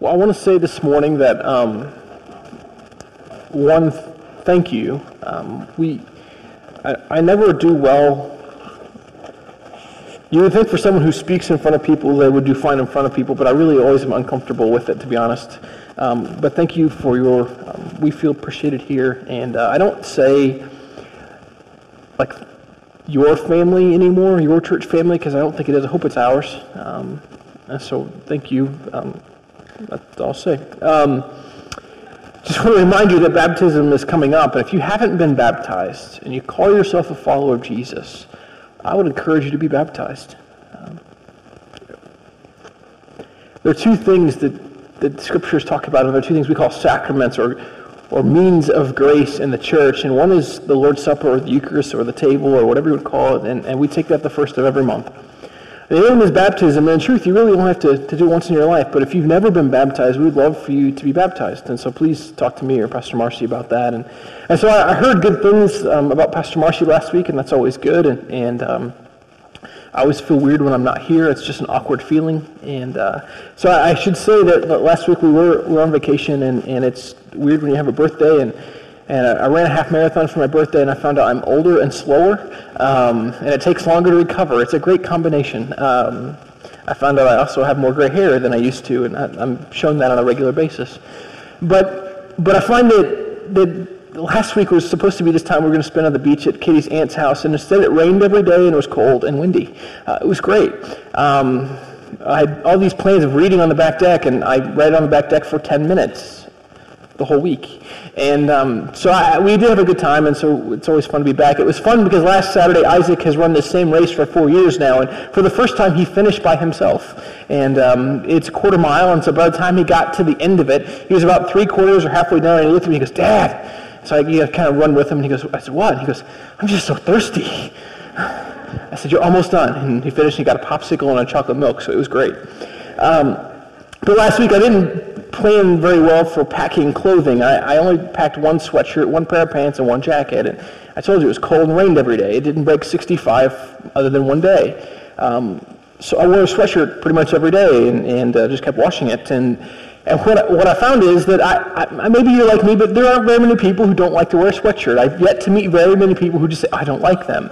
Well, I want to say this morning that um, one, thank you. Um, we, I, I never do well. You would think for someone who speaks in front of people, they would do fine in front of people, but I really always am uncomfortable with it, to be honest. Um, but thank you for your, um, we feel appreciated here. And uh, I don't say, like, your family anymore, your church family, because I don't think it is. I hope it's ours. Um, so thank you. That's all I'll say. Um, just want to remind you that baptism is coming up, and if you haven't been baptized and you call yourself a follower of Jesus, I would encourage you to be baptized. Um, there are two things that the scriptures talk about, and there are two things we call sacraments or, or means of grace in the church. And one is the Lord's Supper or the Eucharist or the table or whatever you would call it, and, and we take that the first of every month. The one is baptism. And in truth, you really only have to, to do it once in your life. But if you've never been baptized, we would love for you to be baptized. And so please talk to me or Pastor Marcy about that. And, and so I, I heard good things um, about Pastor Marcy last week, and that's always good. And, and um, I always feel weird when I'm not here. It's just an awkward feeling. And uh, so I, I, should say that, that last week we were, we were on vacation, and, and it's weird when you have a birthday. and and I ran a half marathon for my birthday, and I found out I'm older and slower, um, and it takes longer to recover. It's a great combination. Um, I found out I also have more gray hair than I used to, and I, am shown that on a regular basis. But, but I find that, that last week was supposed to be this time we are going to spend on the beach at Katie's aunt's house, and instead it rained every day and it was cold and windy. Uh, it was great. Um, I had all these plans of reading on the back deck, and I read on the back deck for 10 minutes the whole week. And um, so I, we did have a good time, and so it's always fun to be back. It was fun because last Saturday Isaac has run the same race for four years now, and for the first time he finished by himself. And um, it's a quarter mile, and so by the time he got to the end of it, he was about three quarters or halfway down, and he looked at me and he goes, Dad! So I you know, kind of run with him, and he goes, I said, what? He goes, I'm just so thirsty. I said, you're almost done. And he finished, and he got a popsicle and a chocolate milk, so it was great. Um, but last week I didn't plan very well for packing clothing. I, I, only packed one sweatshirt, one pair of pants, and one jacket. And I told you it was cold and rained every day. It didn't break 65 other than one day. Um, so I wore a sweatshirt pretty much every day and, and uh, just kept washing it. And, and what, I, what I found is that I, I, maybe you're like me, but there aren't very many people who don't like to wear a sweatshirt. I've yet to meet very many people who just say, I don't like them.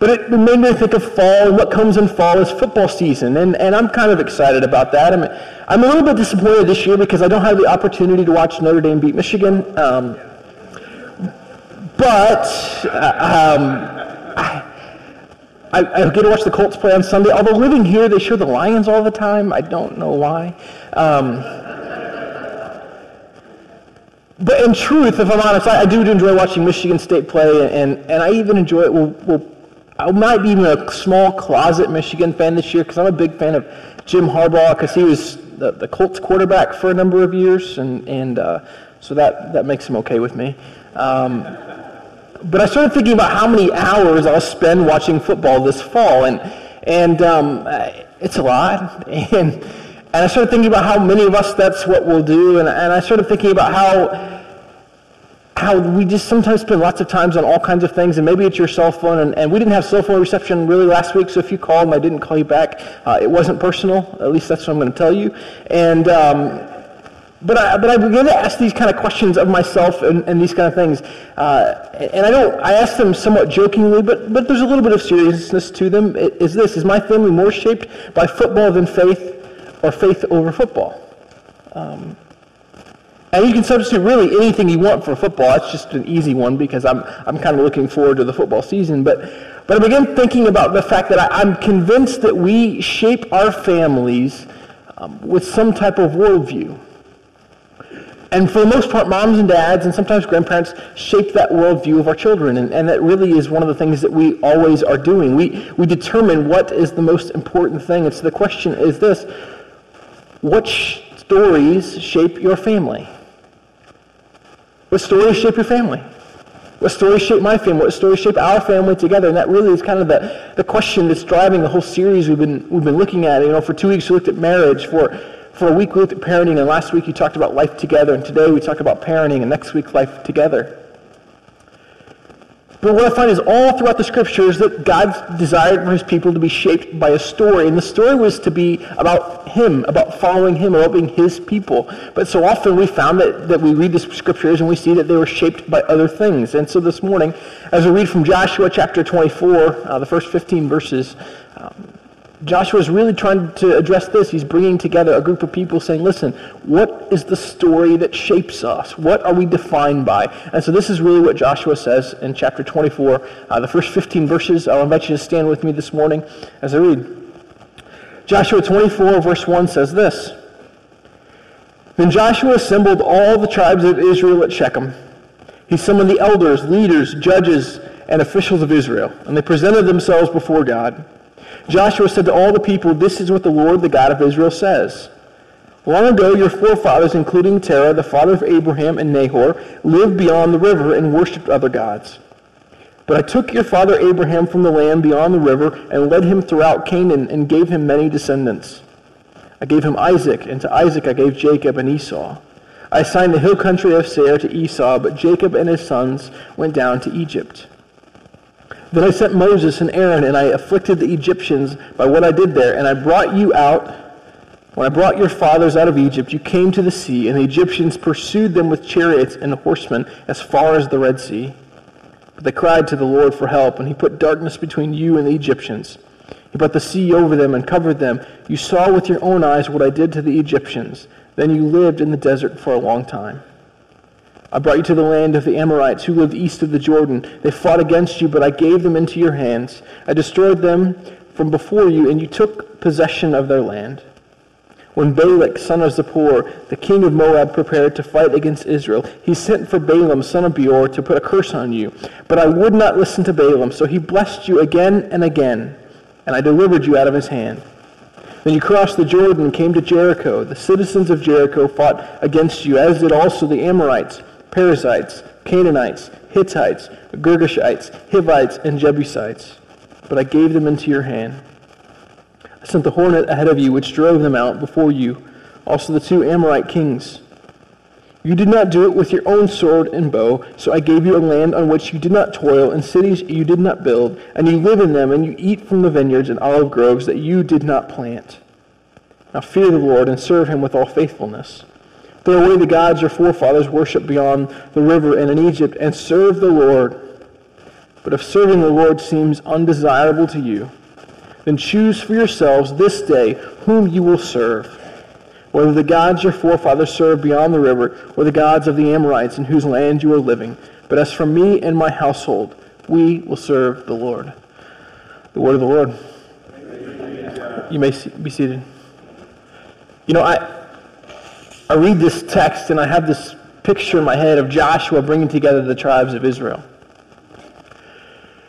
But it made me think of fall, and what comes in fall is football season, and, and I'm kind of excited about that. I'm, I'm a little bit disappointed this year because I don't have the opportunity to watch Notre Dame beat Michigan. Um, but uh, um, I, I, get to watch the Colts play on Sunday. Although living here, they show the Lions all the time. I don't know why. Um, but in truth, if I'm honest, I, I, do enjoy watching Michigan State play, and, and I even enjoy it. We'll, we'll I might be even a small closet Michigan fan this year because I'm a big fan of Jim Harbaugh because he was the, the Colts quarterback for a number of years, and, and uh, so that, that makes him okay with me. Um, but I started thinking about how many hours I'll spend watching football this fall, and, and um, it's a lot. And, and I started thinking about how many of us that's what we'll do, and, and I started thinking about how how we just sometimes spend lots of times on all kinds of things, and maybe it's your cell phone, and, and we didn't have cell phone reception really last week, so if you called and I didn't call you back, uh, it wasn't personal. At least that's what I'm going to tell you. And um, but I, but I began to ask these kind of questions of myself and, and these kind of things, uh, and I don't. I ask them somewhat jokingly, but but there's a little bit of seriousness to them. Is this is my family more shaped by football than faith, or faith over football? Um, and you can substitute really anything you want for football. It's just an easy one because I'm, I'm kind of looking forward to the football season. But, but I began thinking about the fact that I, am convinced that we shape our families um, with some type of worldview. And for the most part, moms and dads and sometimes grandparents shape that worldview of our children. And, and that really is one of the things that we always are doing. We, we determine what is the most important thing. And so the question is this what stories shape your family? What stories shape your family? What stories shape my family? What stories shape our family together? And that really is kind of the, the question that's driving the whole series we've been, we've been looking at. You know, for two weeks we looked at marriage. For, for a week we looked at parenting. And last week you talked about life together. And today we talk about parenting. And next week life together. But what I find is all throughout the scriptures that God desired for his people to be shaped by a story. And the story was to be about him, about following him, about being his people. But so often we found that, that we read the scriptures and we see that they were shaped by other things. And so this morning, as we read from Joshua chapter 24, uh, the first 15 verses, um, Joshua is really trying to address this. He's bringing together a group of people saying, listen, what is the story that shapes us? What are we defined by? And so this is really what Joshua says in chapter 24, uh, the first 15 verses. I'll invite you to stand with me this morning as I read. Joshua 24, verse 1 says this. Then Joshua assembled all the tribes of Israel at Shechem. He summoned the elders, leaders, judges, and officials of Israel, and they presented themselves before God. Joshua said to all the people, This is what the Lord, the God of Israel, says. Long ago, your forefathers, including Terah, the father of Abraham and Nahor, lived beyond the river and worshipped other gods. But I took your father Abraham from the land beyond the river and led him throughout Canaan and gave him many descendants. I gave him Isaac, and to Isaac I gave Jacob and Esau. I assigned the hill country of Seir to Esau, but Jacob and his sons went down to Egypt. Then I sent Moses and Aaron, and I afflicted the Egyptians by what I did there. And I brought you out, when I brought your fathers out of Egypt, you came to the sea, and the Egyptians pursued them with chariots and horsemen as far as the Red Sea. But they cried to the Lord for help, and he put darkness between you and the Egyptians. He brought the sea over them and covered them. You saw with your own eyes what I did to the Egyptians. Then you lived in the desert for a long time. I brought you to the land of the Amorites who lived east of the Jordan. They fought against you, but I gave them into your hands. I destroyed them from before you, and you took possession of their land. When Balak, son of Zippor, the king of Moab, prepared to fight against Israel, he sent for Balaam, son of Beor, to put a curse on you. But I would not listen to Balaam, so he blessed you again and again, and I delivered you out of his hand. Then you crossed the Jordan and came to Jericho. The citizens of Jericho fought against you, as did also the Amorites Perizzites, Canaanites, Hittites, Girgashites, Hivites, and Jebusites. But I gave them into your hand. I sent the hornet ahead of you, which drove them out before you, also the two Amorite kings. You did not do it with your own sword and bow, so I gave you a land on which you did not toil, and cities you did not build, and you live in them, and you eat from the vineyards and olive groves that you did not plant. Now fear the Lord and serve him with all faithfulness. Throw away the gods your forefathers worshipped beyond the river and in Egypt, and serve the Lord. But if serving the Lord seems undesirable to you, then choose for yourselves this day whom you will serve, whether the gods your forefathers served beyond the river, or the gods of the Amorites in whose land you are living. But as for me and my household, we will serve the Lord. The word of the Lord. You may be seated. You know, I, I read this text and I have this picture in my head of Joshua bringing together the tribes of Israel.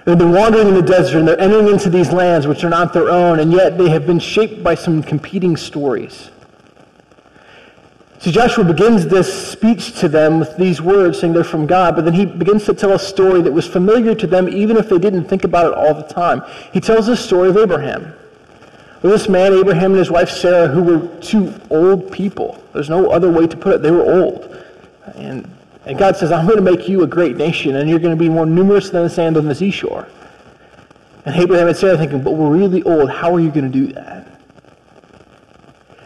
They've been wandering in the desert and they're entering into these lands which are not their own, and yet they have been shaped by some competing stories. So Joshua begins this speech to them with these words saying they're from God, but then he begins to tell a story that was familiar to them even if they didn't think about it all the time. He tells the story of Abraham. This man, Abraham, and his wife Sarah, who were two old people. There's no other way to put it. They were old. And, and God says, I'm going to make you a great nation, and you're going to be more numerous than the sand on the seashore. And Abraham and Sarah thinking, but we're really old. How are you going to do that?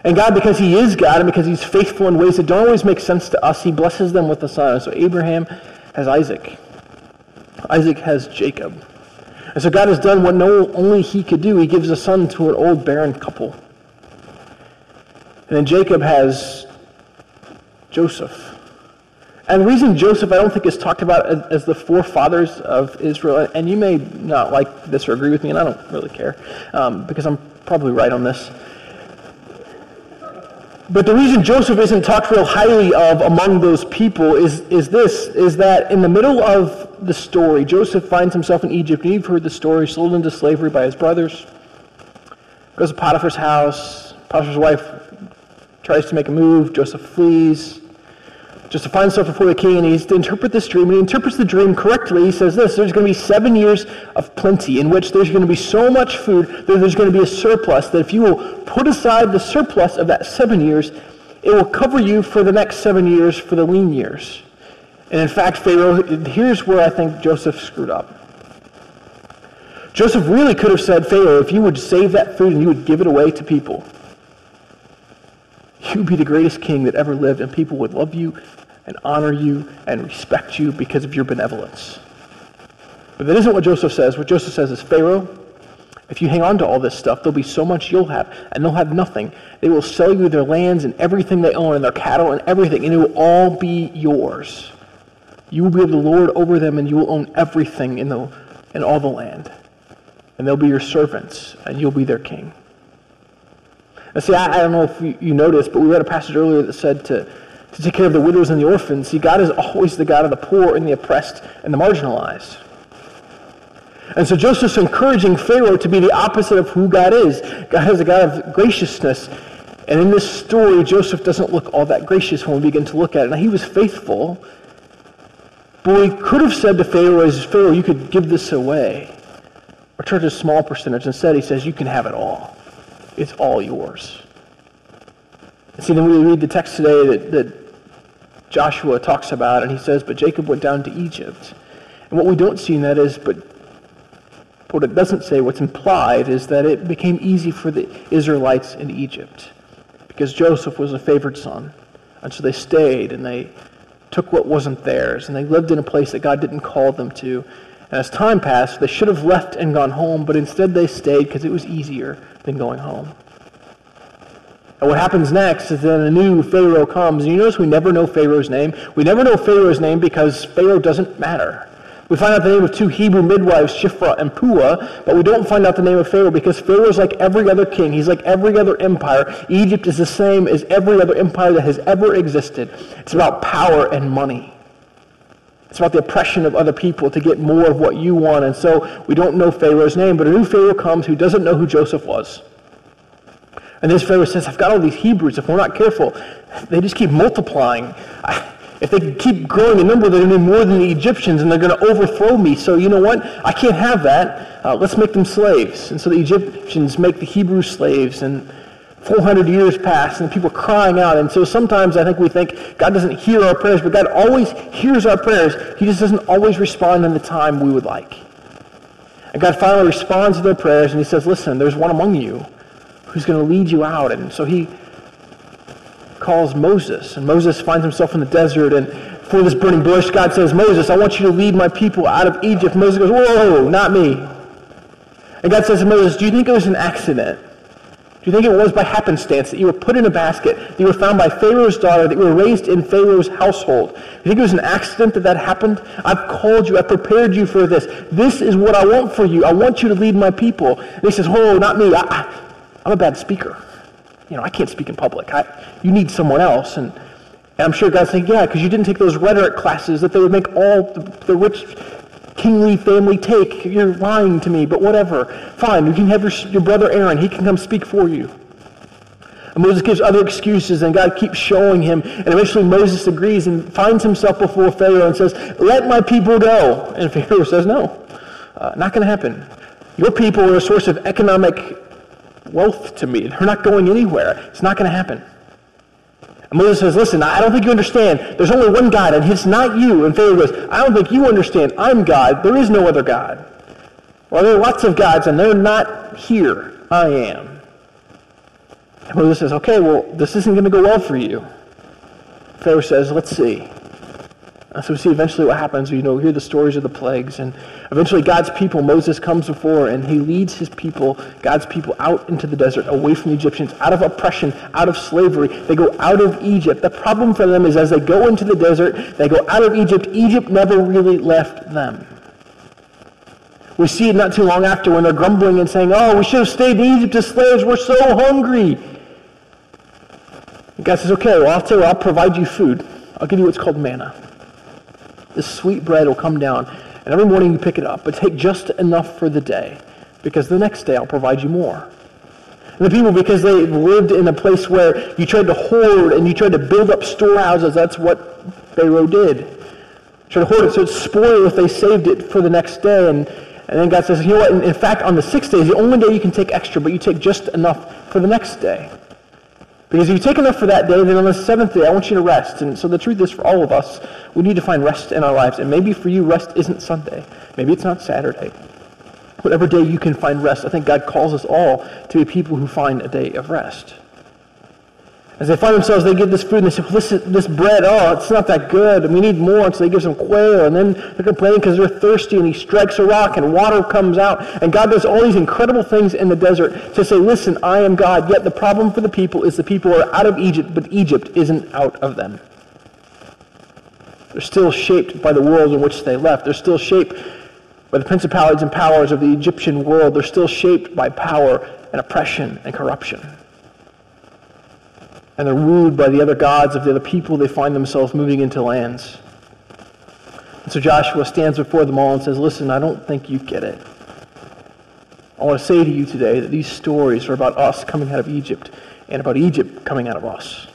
And God, because he is God and because he's faithful in ways that don't always make sense to us, he blesses them with a son. So Abraham has Isaac. Isaac has Jacob. And so God has done what no, only he could do. He gives a son to an old barren couple. And then Jacob has Joseph. And the reason Joseph, I don't think, is talked about as, the forefathers of Israel, and you may not like this or agree with me, and I don't really care, um, because I'm probably right on this. But the reason Joseph isn't talked real highly of among those people is, is this, is that in the middle of the story, Joseph finds himself in Egypt. And you've heard the story, sold into slavery by his brothers. Goes to Potiphar's house. Potiphar's wife tries to make a move. Joseph flees just to find himself before the king, and he's to interpret this dream. And he interprets the dream correctly. He says this There's going to be seven years of plenty in which there's going to be so much food that there's going to be a surplus that if you will put aside the surplus of that seven years, it will cover you for the next seven years for the lean years. And in fact, Pharaoh, here's where I think Joseph screwed up. Joseph really could have said, Pharaoh, if you would save that food and you would give it away to people, you be the greatest king that ever lived, and people would love you and honor you and respect you because of your benevolence. But that isn't what Joseph says. What Joseph says is, Pharaoh, if you hang on to all this stuff, there'll be so much you'll have, and they'll have nothing. They will sell you their lands and everything they own, and their cattle and everything, and it will all be yours. You will be to lord over them, and you will own everything in, the, in all the land and they'll be your servants, and you'll be their king. Now, see, I, I don't know if you, you, noticed, but we read a passage earlier that said to, to take care of the widows and the orphans. See, God is always the God of the poor and the oppressed and the marginalized. And so Joseph's encouraging Pharaoh to be the opposite of who God is. God is a God of graciousness. And in this story, Joseph doesn't look all that gracious when we begin to look at it. Now, he was faithful, but he could have said to Pharaoh, Pharaoh, you could give this away or charge a small percentage. Instead, he says, you can have it all. It's all yours. See, then we read the text today that, that Joshua talks about, and he says, but Jacob went down to Egypt. And what we don't see in that is, but what it doesn't say, what's implied, is that it became easy for the Israelites in Egypt because Joseph was a favored son. And so they stayed and they took what wasn't theirs and they lived in a place that God didn't call them to. And as time passed, they should have left and gone home, but instead they stayed because it was easier than going home. And what happens next is then a new Pharaoh comes. And you notice we never know Pharaoh's name. We never know Pharaoh's name because Pharaoh doesn't matter. We find out the name of two Hebrew midwives, Shiphrah and Puah, but we don't find out the name of Pharaoh because Pharaoh is like every other king. He's like every other empire. Egypt is the same as every other empire that has ever existed. It's about power and money. It's about the oppression of other people to get more of what you want. And so we don't know Pharaoh's name, but a new Pharaoh comes who doesn't know who Joseph was. And this Pharaoh says, I've got all these Hebrews. If we're not careful, they just keep multiplying. If they keep growing in number, they're going to be more than the Egyptians, and they're going to overthrow me. So you know what? I can't have that. Uh, let's make them slaves. And so the Egyptians make the Hebrew slaves, and 400 years pass and people crying out. And so sometimes I think we think God doesn't hear our prayers, but God always hears our prayers. He just doesn't always respond in the time we would like. And God finally responds to their prayers and he says, listen, there's one among you who's going to lead you out. And so he calls Moses. And Moses finds himself in the desert and for this burning bush, God says, Moses, I want you to lead my people out of Egypt. Moses goes, whoa, not me. And God says to Moses, do you think it was an accident do you think it was by happenstance that you were put in a basket, that you were found by Pharaoh's daughter, that you were raised in Pharaoh's household? Do you think it was an accident that that happened? I've called you. I prepared you for this. This is what I want for you. I want you to lead my people. And he says, oh, not me. I, am a bad speaker. You know, I can't speak in public. I, you need someone else. And, and I'm sure God's thinking, yeah, because you didn't take those rhetoric classes that they would make all the, the rich kingly family take. You're lying to me, but whatever. Fine, you can have your, your brother Aaron. He can come speak for you. And Moses gives other excuses, and God keeps showing him. And eventually Moses agrees and finds himself before Pharaoh and says, let my people go. And Pharaoh says, no, uh, not going to happen. Your people are a source of economic wealth to me. They're not going anywhere. It's not going to happen. And Moses says, listen, I don't think you understand. There's only one God, and it's not you. And Pharaoh goes, I don't think you understand. I'm God. There is no other God. Well, there are lots of gods, and they're not here. I am. And Moses says, okay, well, this isn't going to go well for you. Pharaoh says, let's see. So we see eventually what happens. You know, we hear the stories of the plagues. And eventually God's people, Moses comes before and he leads his people, God's people, out into the desert, away from the Egyptians, out of oppression, out of slavery. They go out of Egypt. The problem for them is as they go into the desert, they go out of Egypt, Egypt never really left them. We see it not too long after when they're grumbling and saying, oh, we should have stayed in Egypt as slaves. We're so hungry. And God says, okay, well, I'll tell you, I'll provide you food. I'll give you what's called manna. This sweet bread will come down, and every morning you pick it up, but take just enough for the day, because the next day I'll provide you more. And the people, because they lived in a place where you tried to hoard and you tried to build up storehouses, that's what Pharaoh did. Try to hoard it so it's spoiled if they saved it for the next day. And, and then God says, you know what, in, in fact, on the sixth day is the only day you can take extra, but you take just enough for the next day. Because if you take enough for that day, then on the seventh day, I want you to rest. And so the truth is, for all of us, we need to find rest in our lives. And maybe for you, rest isn't Sunday. Maybe it's not Saturday. Whatever day you can find rest, I think God calls us all to be people who find a day of rest. As they find themselves, they get this food and they say, well, this, this bread, oh, it's not that good. We need more. And so they give some quail. And then they're complaining because they're thirsty. And he strikes a rock and water comes out. And God does all these incredible things in the desert to say, listen, I am God. Yet the problem for the people is the people are out of Egypt, but Egypt isn't out of them. They're still shaped by the world in which they left. They're still shaped by the principalities and powers of the Egyptian world. They're still shaped by power and oppression and corruption and they're ruled by the other gods of the other people they find themselves moving into lands. And so Joshua stands before them all and says, Listen, I don't think you get it. I want to say to you today that these stories are about us coming out of Egypt and about Egypt coming out of us.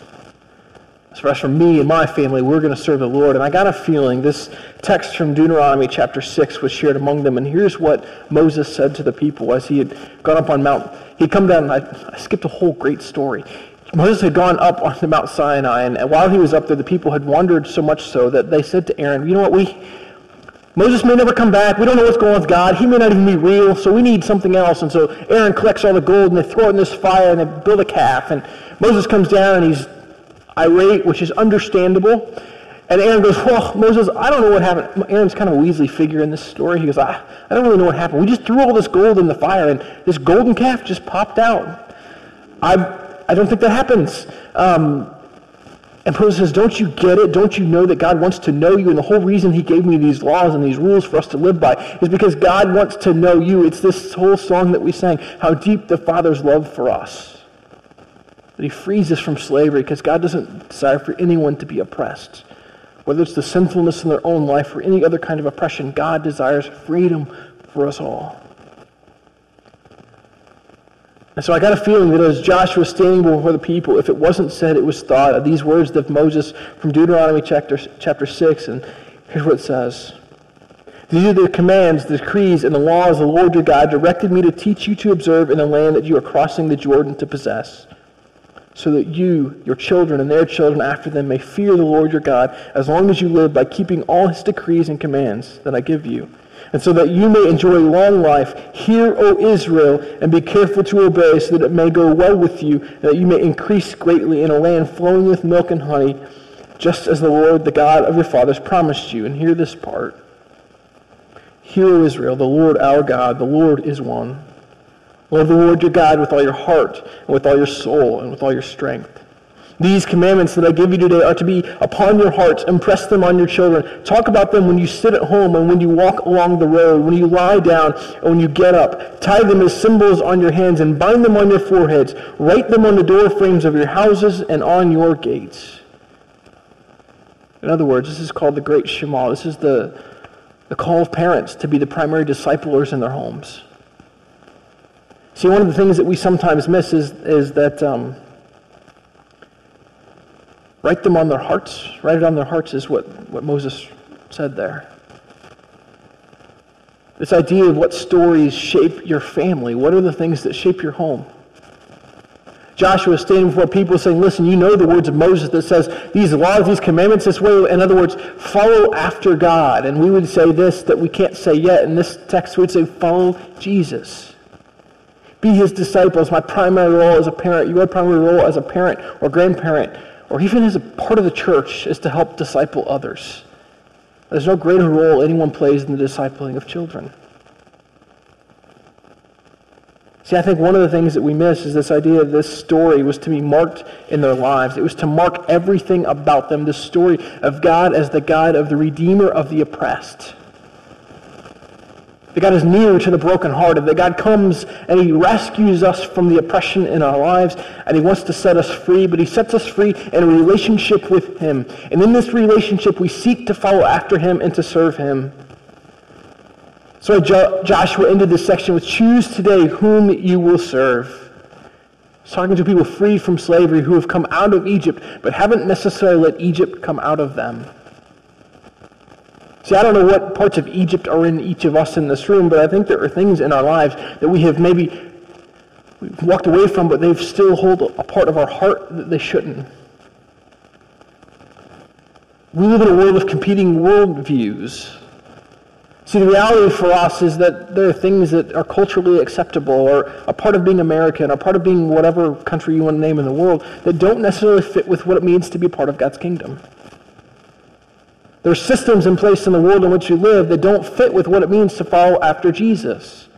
Far as for me and my family, we're going to serve the Lord. And I got a feeling this text from Deuteronomy chapter 6 was shared among them. And here's what Moses said to the people as he had gone up on Mount. He'd come down, I, I skipped a whole great story. Moses had gone up on the Mount Sinai, and while he was up there, the people had wandered so much so that they said to Aaron, you know what, we, Moses may never come back. We don't know what's going on with God. He may not even be real, so we need something else. And so Aaron collects all the gold, and they throw it in this fire, and they build a calf. And Moses comes down, and he's irate, which is understandable. And Aaron goes, well, Moses, I don't know what happened. Aaron's kind of a Weasley figure in this story. He goes, I, I don't really know what happened. We just threw all this gold in the fire, and this golden calf just popped out. I I don't think that happens. Um, and Moses says, Don't you get it? Don't you know that God wants to know you? And the whole reason he gave me these laws and these rules for us to live by is because God wants to know you. It's this whole song that we sang, how deep the Father's love for us. That he frees us from slavery because God doesn't desire for anyone to be oppressed. Whether it's the sinfulness in their own life or any other kind of oppression, God desires freedom for us all. And so I got a feeling that as Joshua was standing before the people, if it wasn't said, it was thought of these words of Moses from Deuteronomy chapter, chapter 6. And here's what it says. These are the commands, the decrees, and the laws the Lord your God directed me to teach you to observe in the land that you are crossing the Jordan to possess, so that you, your children, and their children after them may fear the Lord your God as long as you live by keeping all his decrees and commands that I give you and so that you may enjoy long life. Hear, O Israel, and be careful to obey, so that it may go well with you, and that you may increase greatly in a land flowing with milk and honey, just as the Lord, the God of your fathers, promised you. And hear this part. Hear, O Israel, the Lord our God, the Lord is one. Love the Lord your God with all your heart, and with all your soul, and with all your strength. These commandments that I give you today are to be upon your hearts. Impress them on your children. Talk about them when you sit at home and when you walk along the road, when you lie down and when you get up. Tie them as symbols on your hands and bind them on your foreheads. Write them on the door frames of your houses and on your gates. In other words, this is called the Great Shema. This is the, the call of parents to be the primary disciplers in their homes. See, one of the things that we sometimes miss is, is that... Um, Write them on their hearts. Write it on their hearts is what, what Moses said there. This idea of what stories shape your family. What are the things that shape your home? Joshua is standing before people saying, listen, you know the words of Moses that says these laws, these commandments this way. In other words, follow after God. And we would say this that we can't say yet. In this text, we would say, follow Jesus. Be his disciples. My primary role as a parent, your primary role as a parent or grandparent or even as a part of the church, is to help disciple others. There's no greater role anyone plays in the discipling of children. See, I think one of the things that we miss is this idea of this story was to be marked in their lives. It was to mark everything about them, the story of God as the God of the Redeemer of the oppressed. That God is near to the brokenhearted. That God comes and he rescues us from the oppression in our lives and he wants to set us free, but he sets us free in a relationship with him. And in this relationship, we seek to follow after him and to serve him. So jo- Joshua ended this section with choose today whom you will serve. He's talking to people free from slavery who have come out of Egypt, but haven't necessarily let Egypt come out of them. See, I don't know what parts of Egypt are in each of us in this room, but I think there are things in our lives that we have maybe walked away from, but they've still hold a part of our heart that they shouldn't. We live in a world of competing worldviews. See, the reality for us is that there are things that are culturally acceptable or a part of being American or part of being whatever country you want to name in the world that don't necessarily fit with what it means to be part of God's kingdom. There are systems in place in the world in which you live that don't fit with what it means to follow after Jesus.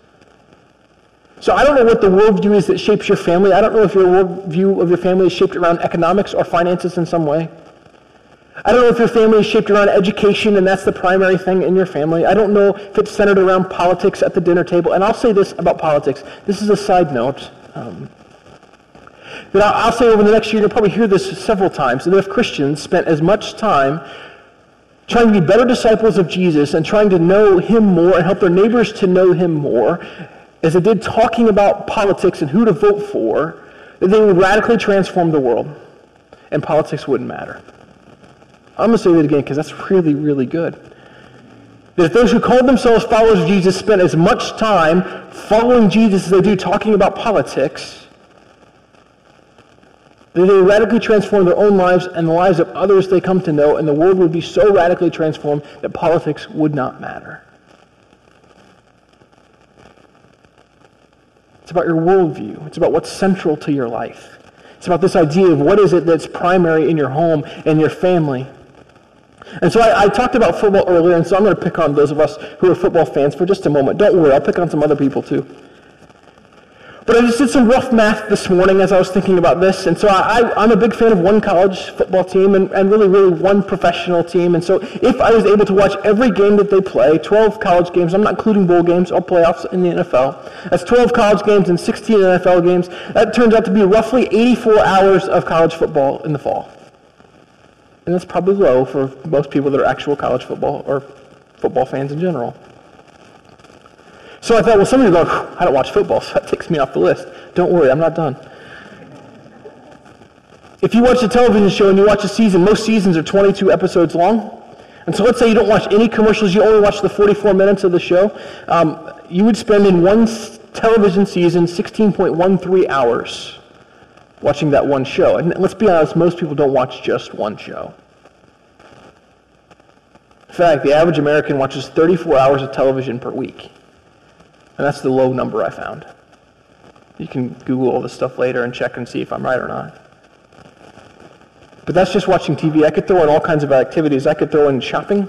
So I don't know what the worldview is that shapes your family. I don't know if your worldview of your family is shaped around economics or finances in some way. I don't know if your family is shaped around education and that's the primary thing in your family. I don't know if it's centered around politics at the dinner table. And I'll say this about politics. This is a side note. Um, I'll, I'll say over the next year, you'll probably hear this several times, that if Christians spent as much time trying to be better disciples of Jesus and trying to know him more and help their neighbors to know him more, as they did talking about politics and who to vote for, that they would radically transform the world and politics wouldn't matter. I'm going to say that again because that's really, really good. That if those who call themselves followers of Jesus spent as much time following Jesus as they do talking about politics, that they radically transform their own lives and the lives of others they come to know, and the world would be so radically transformed that politics would not matter. It's about your worldview. It's about what's central to your life. It's about this idea of what is it that's primary in your home and your family. And so I, I, talked about football earlier, and so I'm going to pick on those of us who are football fans for just a moment. Don't worry, I'll pick on some other people too. But I just did some rough math this morning as I was thinking about this. And so I, am a big fan of one college football team and, and really, really one professional team. And so if I was able to watch every game that they play, 12 college games, I'm not including bowl games or playoffs in the NFL. That's 12 college games and 16 NFL games. That turns out to be roughly 84 hours of college football in the fall. And that's probably low for most people that are actual college football or football fans in general. So I thought, well, some of you go, I don't watch football, so that takes me off the list. Don't worry, I'm not done. If you watch a television show and you watch a season, most seasons are 22 episodes long. And so let's say you don't watch any commercials, you only watch the 44 minutes of the show. Um, you would spend in one television season 16.13 hours watching that one show. And let's be honest, most people don't watch just one show. In fact, the average American watches 34 hours of television per week. And that's the low number I found. You can Google all this stuff later and check and see if I'm right or not. But that's just watching TV. I could throw in all kinds of activities. I could throw in shopping.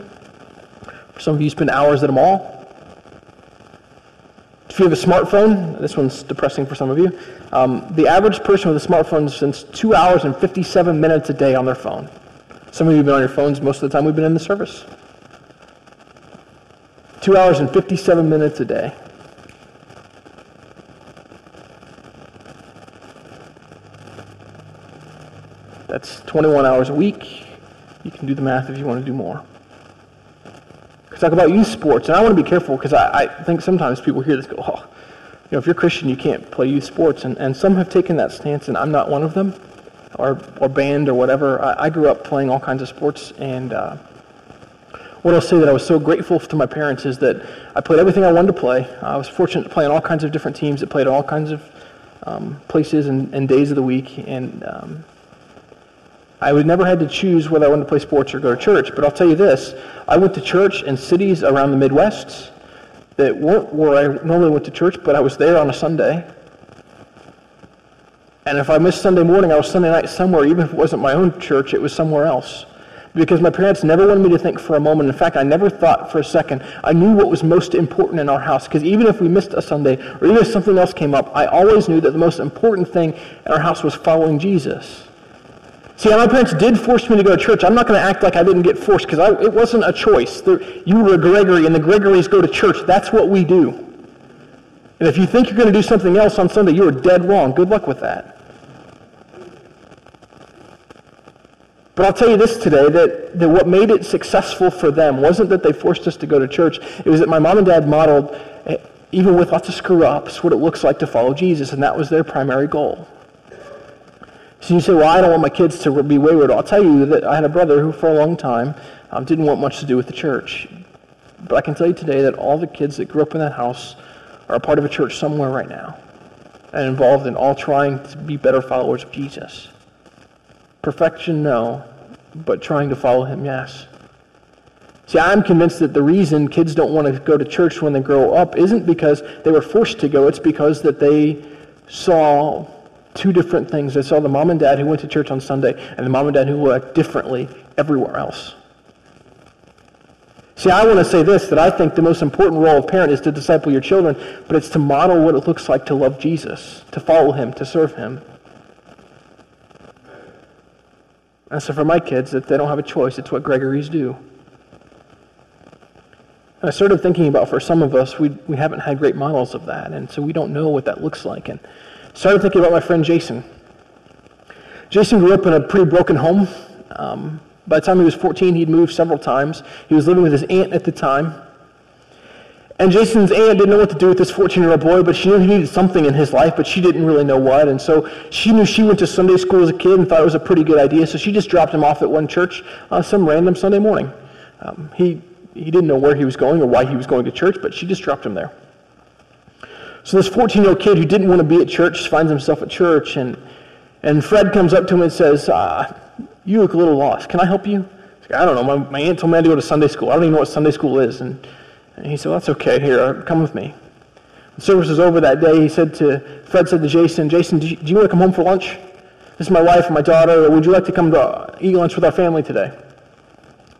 Some of you spend hours at a mall. If you have a smartphone, this one's depressing for some of you. Um, the average person with a smartphone spends two hours and 57 minutes a day on their phone. Some of you have been on your phones most of the time we've been in the service. Two hours and 57 minutes a day. That's 21 hours a week. You can do the math if you want to do more. Let's talk about youth sports. And I want to be careful because I, I, think sometimes people hear this go, oh, you know, if you're Christian, you can't play youth sports. And, and some have taken that stance, and I'm not one of them, or, or band or whatever. I, I grew up playing all kinds of sports, and uh, what I'll say that I was so grateful to my parents is that I played everything I wanted to play. I was fortunate to play on all kinds of different teams that played all kinds of um, places and, and, days of the week. And um, I would never had to choose whether I wanted to play sports or go to church. But I'll tell you this, I went to church in cities around the Midwest that weren't where I normally went to church, but I was there on a Sunday. And if I missed Sunday morning, I was Sunday night somewhere, even if it wasn't my own church, it was somewhere else. Because my parents never wanted me to think for a moment. In fact, I never thought for a second. I knew what was most important in our house. Because even if we missed a Sunday, or even if something else came up, I always knew that the most important thing in our house was following Jesus. See, my parents did force me to go to church. I'm not going to act like I didn't get forced because it wasn't a choice. you were a Gregory, and the Gregories go to church. That's what we do. And if you think you're going to do something else on Sunday, you are dead wrong. Good luck with that. But I'll tell you this today, that, that what made it successful for them wasn't that they forced us to go to church. It was that my mom and dad modeled, eh, even with lots of screw-ups, what it looks like to follow Jesus, and that was their primary goal. So you say, well, I don't want my kids to be wayward. I'll tell you that I had a brother who, for a long time, um, didn't want much to do with the church. But I can tell you today that all the kids that grew up in that house are a part of a church somewhere right now. and involved in all trying to be better followers of Jesus. Perfection, no, but trying to follow him, yes. See, I'm convinced that the reason kids don't want to go to church when they grow up isn't because they were forced to go. It's because that they saw two different things. I saw the mom and dad who went to church on Sunday and the mom and dad who act differently everywhere else. See, I want to say this, that I think the most important role of parent is to disciple your children, but it's to model what it looks like to love Jesus, to follow him, to serve him. And so for my kids, if they don't have a choice, it's what Gregory's do. And I started thinking about for some of us, we, we haven't had great models of that, and so we don't know what that looks like. And started thinking about my friend Jason. Jason grew up in a pretty broken home. Um, by the time he was 14, he'd moved several times. He was living with his aunt at the time. And Jason's aunt didn't know what to do with this 14-year-old boy, but she knew he needed something in his life, but she didn't really know what. And so she knew she went to Sunday school as a kid and thought it was a pretty good idea, so she just dropped him off at one church uh, some random Sunday morning. Um, he, he didn't know where he was going or why he was going to church, but she just dropped him there. So this 14-year-old kid who didn't want to be at church finds himself at church, and, and Fred comes up to him and says, uh, you look a little lost. Can I help you? Like, I don't know. My, my aunt told me I had to go to Sunday school. I don't even know what Sunday school is. And, and he said, well, that's okay. Here, uh, come with me. The service was over that day. He said to, Fred said to Jason, Jason, do you, do you want to come home for lunch? This is my wife and my daughter. Would you like to come to uh, eat lunch with our family today?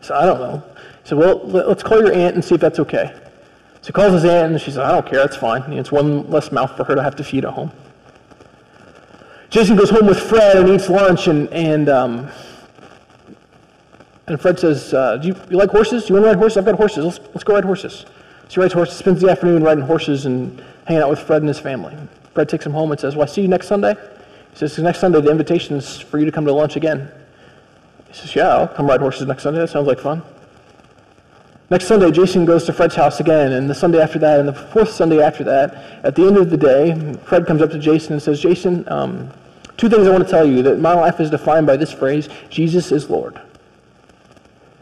Said, I don't know. He said, well, let's call your aunt and see if that's okay. So calls his aunt, and she says, I don't care. That's fine. It's one less mouth for her to have to feed at home. Jason goes home with Fred and eats lunch, and, and um, and Fred says, uh, do you, you, like horses? Do you want to ride horses? I've got horses. Let's, let's go ride horses. So he rides horses, spends the afternoon riding horses and hanging out with Fred and his family. Fred takes him home and says, well, I see you next Sunday. He says, next Sunday the invitation is for you to come to lunch again. He says, yeah, I'll come ride horses next Sunday. That sounds like fun. Next Sunday, Jason goes to Fred's house again, and the Sunday after that, and the fourth Sunday after that, at the end of the day, Fred comes up to Jason and says, Jason, um, two things I want to tell you, that my life is defined by this phrase, Jesus is Lord.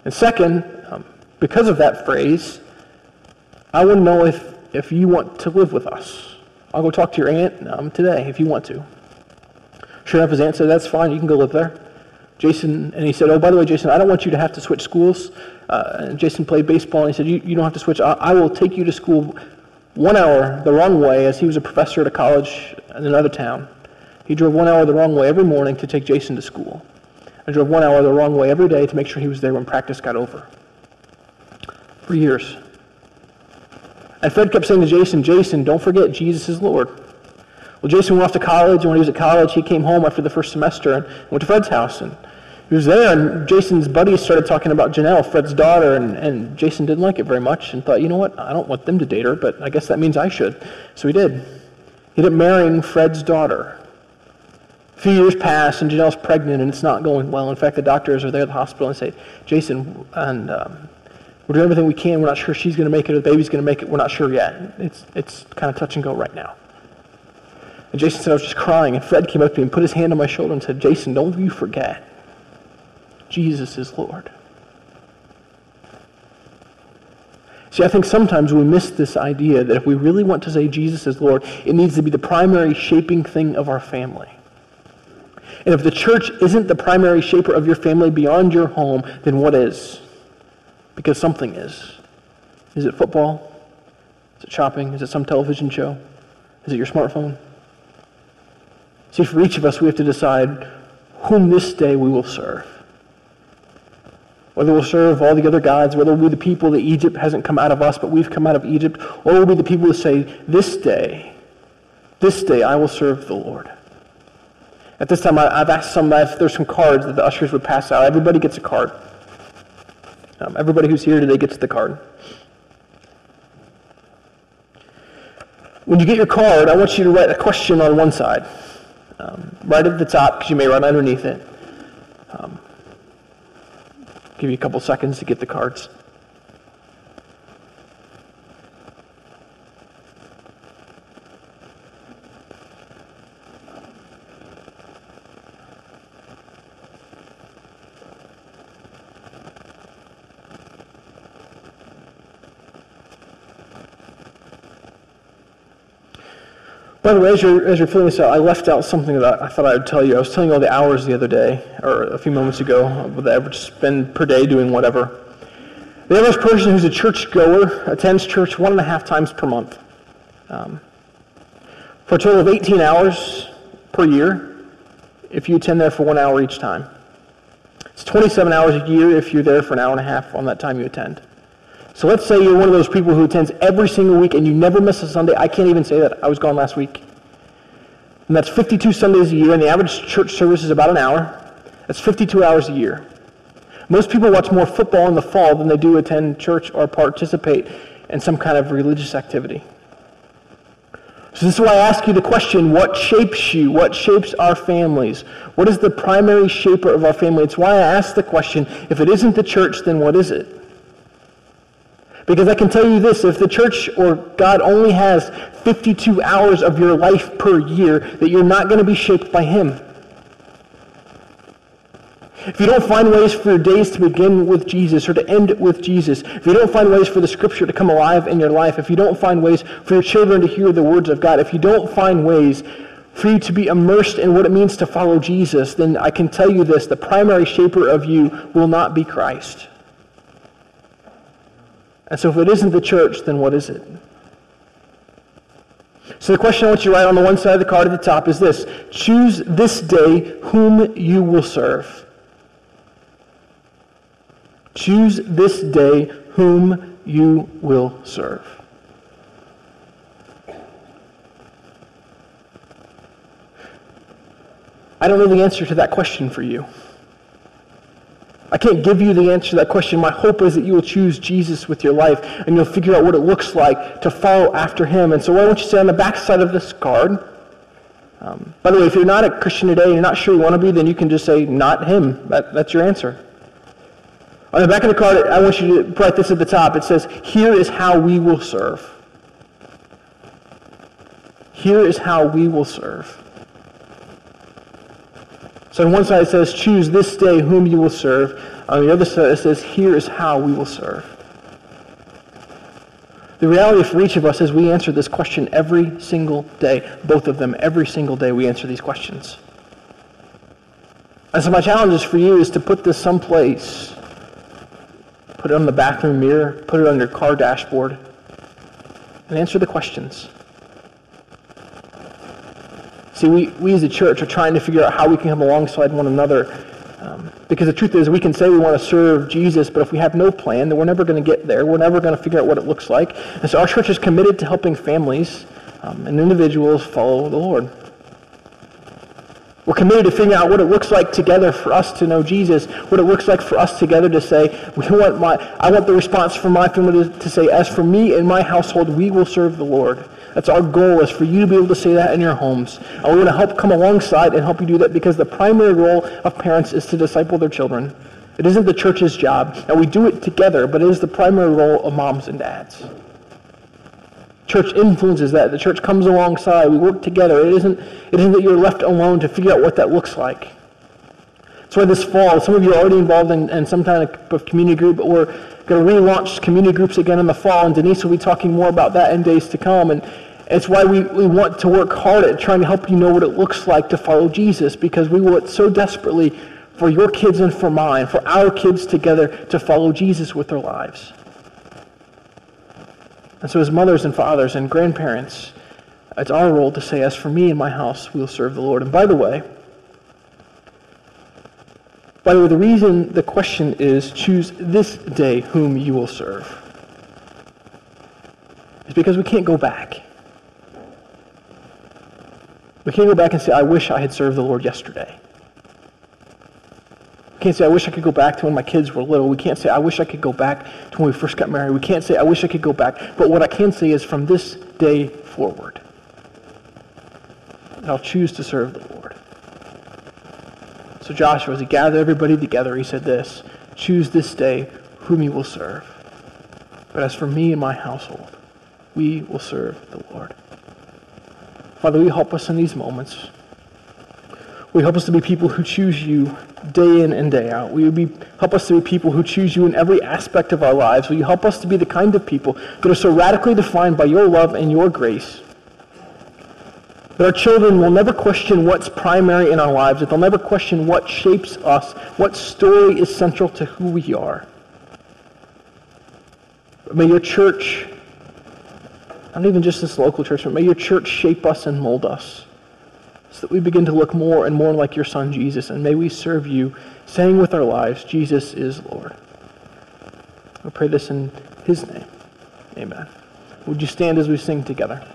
And second, um, because of that phrase, I want to know if, if you want to live with us. I'll go talk to your aunt um, today if you want to. Sure enough, his aunt said, that's fine, you can go live there. Jason, and he said, oh, by the way, Jason, I don't want you to have to switch schools. Uh, and Jason played baseball, and he said, you, you don't have to switch. I, I will take you to school one hour the wrong way as he was a professor at a college in another town. He drove one hour the wrong way every morning to take Jason to school. I drove one hour the wrong way every day to make sure he was there when practice got over. For years. And Fred kept saying to Jason, Jason, don't forget Jesus is Lord. Well, Jason went off to college, and when he was at college, he came home after the first semester and went to Fred's house. And he was there, and Jason's buddies started talking about Janelle, Fred's daughter, and, and Jason didn't like it very much and thought, you know what, I don't want them to date her, but I guess that means I should. So he did. He ended up marrying Fred's daughter. A few years pass and Janelle's pregnant and it's not going well. In fact, the doctors are there at the hospital and say, Jason, and um, we're doing everything we can. We're not sure she's going to make it or the baby's going to make it. We're not sure yet. It's, it's kind of touch and go right now. And Jason said, I was just crying. And Fred came up to me and put his hand on my shoulder and said, Jason, don't you forget. Jesus is Lord. See, I think sometimes we miss this idea that if we really want to say Jesus is Lord, it needs to be the primary shaping thing of our family. And if the church isn't the primary shaper of your family beyond your home, then what is? Because something is. Is it football? Is it shopping? Is it some television show? Is it your smartphone? See, for each of us, we have to decide whom this day we will serve. Whether we'll serve all the other gods, whether we'll be the people that Egypt hasn't come out of us, but we've come out of Egypt, or we'll be the people who say, This day, this day I will serve the Lord. At this time, I, have asked some if there's some cards that the ushers would pass out. Everybody gets a card. Um, everybody who's here today gets the card. When you get your card, I want you to write a question on one side. Um, right at the top, because you may write underneath it. Um, give you a couple seconds to get the cards. By the way, as you're, as you're filling this out, I left out something that I thought I would tell you. I was telling you all the hours the other day, or a few moments ago, the average spend per day doing whatever. The average person who's a church goer attends church one and a half times per month. Um, for a total of 18 hours per year, if you attend there for one hour each time. It's 27 hours a year if you're there for an hour and a half on that time you attend. So let's say you're one of those people who attends every single week and you never miss a Sunday. I can't even say that. I was gone last week. And that's 52 Sundays a year, and the average church service is about an hour. That's 52 hours a year. Most people watch more football in the fall than they do attend church or participate in some kind of religious activity. So this is why I ask you the question, what shapes you? What shapes our families? What is the primary shaper of our family? It's why I ask the question, if it isn't the church, then what is it? Because I can tell you this, if the church or God only has 52 hours of your life per year, that you're not going to be shaped by him. If you don't find ways for your days to begin with Jesus or to end with Jesus, if you don't find ways for the scripture to come alive in your life, if you don't find ways for your children to hear the words of God, if you don't find ways for you to be immersed in what it means to follow Jesus, then I can tell you this, the primary shaper of you will not be Christ. And so if it isn't the church, then what is it? So the question I want you to write on the one side of the card at the top is this. Choose this day whom you will serve. Choose this day whom you will serve. I don't know the answer to that question for you. I can't give you the answer to that question. My hope is that you will choose Jesus with your life and you'll figure out what it looks like to follow after him. And so I want you to on the back side of this card, um, by the way, if you're not a Christian today and you're not sure you want to be, then you can just say, not him. That, that's your answer. On the back of the card, I want you to write this at the top. It says, here is how we will serve. Here is how we will serve. So on one side it says, choose this day whom you will serve. On the other side it says, here is how we will serve. The reality for each of us is we answer this question every single day. Both of them, every single day we answer these questions. And so my challenge is for you is to put this someplace put it on the bathroom mirror, put it on your car dashboard, and answer the questions. See, we, we as a church are trying to figure out how we can come alongside one another. Um, because the truth is, we can say we want to serve Jesus, but if we have no plan, then we're never going to get there. We're never going to figure out what it looks like. And so our church is committed to helping families um, and individuals follow the Lord. We're committed to figuring out what it looks like together for us to know Jesus, what it looks like for us together to say, we want my, I want the response from my family to, to say, as for me and my household, we will serve the Lord. That's our goal is for you to be able to say that in your homes. And we want to help come alongside and help you do that because the primary role of parents is to disciple their children. It isn't the church's job. And we do it together, but it is the primary role of moms and dads. Church influences that. The church comes alongside. We work together. It isn't, it isn't that you're left alone to figure out what that looks like. That's why this fall, some of you are already involved in, in some kind of community group, but we're going to relaunch community groups again in the fall, and Denise will be talking more about that in days to come. And it's why we, we want to work hard at trying to help you know what it looks like to follow Jesus, because we want so desperately for your kids and for mine, for our kids together to follow Jesus with their lives. And so, as mothers and fathers and grandparents, it's our role to say, As for me and my house, we'll serve the Lord. And by the way, by the way, the reason the question is choose this day whom you will serve is because we can't go back. We can't go back and say, I wish I had served the Lord yesterday. We can't say, I wish I could go back to when my kids were little. We can't say, I wish I could go back to when we first got married. We can't say, I wish I could go back. But what I can say is from this day forward, I'll choose to serve the Lord. So Joshua, as he gathered everybody together, he said this, Choose this day whom you will serve. But as for me and my household, we will serve the Lord. Father, we help us in these moments? We help us to be people who choose you day in and day out? You be, help us to be people who choose you in every aspect of our lives? Will you help us to be the kind of people that are so radically defined by your love and your grace That our children will never question what's primary in our lives, that they'll never question what shapes us, what story is central to who we are. May your church, not even just this local church, but may your church shape us and mold us so that we begin to look more and more like your son Jesus, and may we serve you, saying with our lives, Jesus is Lord. I pray this in his name. Amen. Would you stand as we sing together?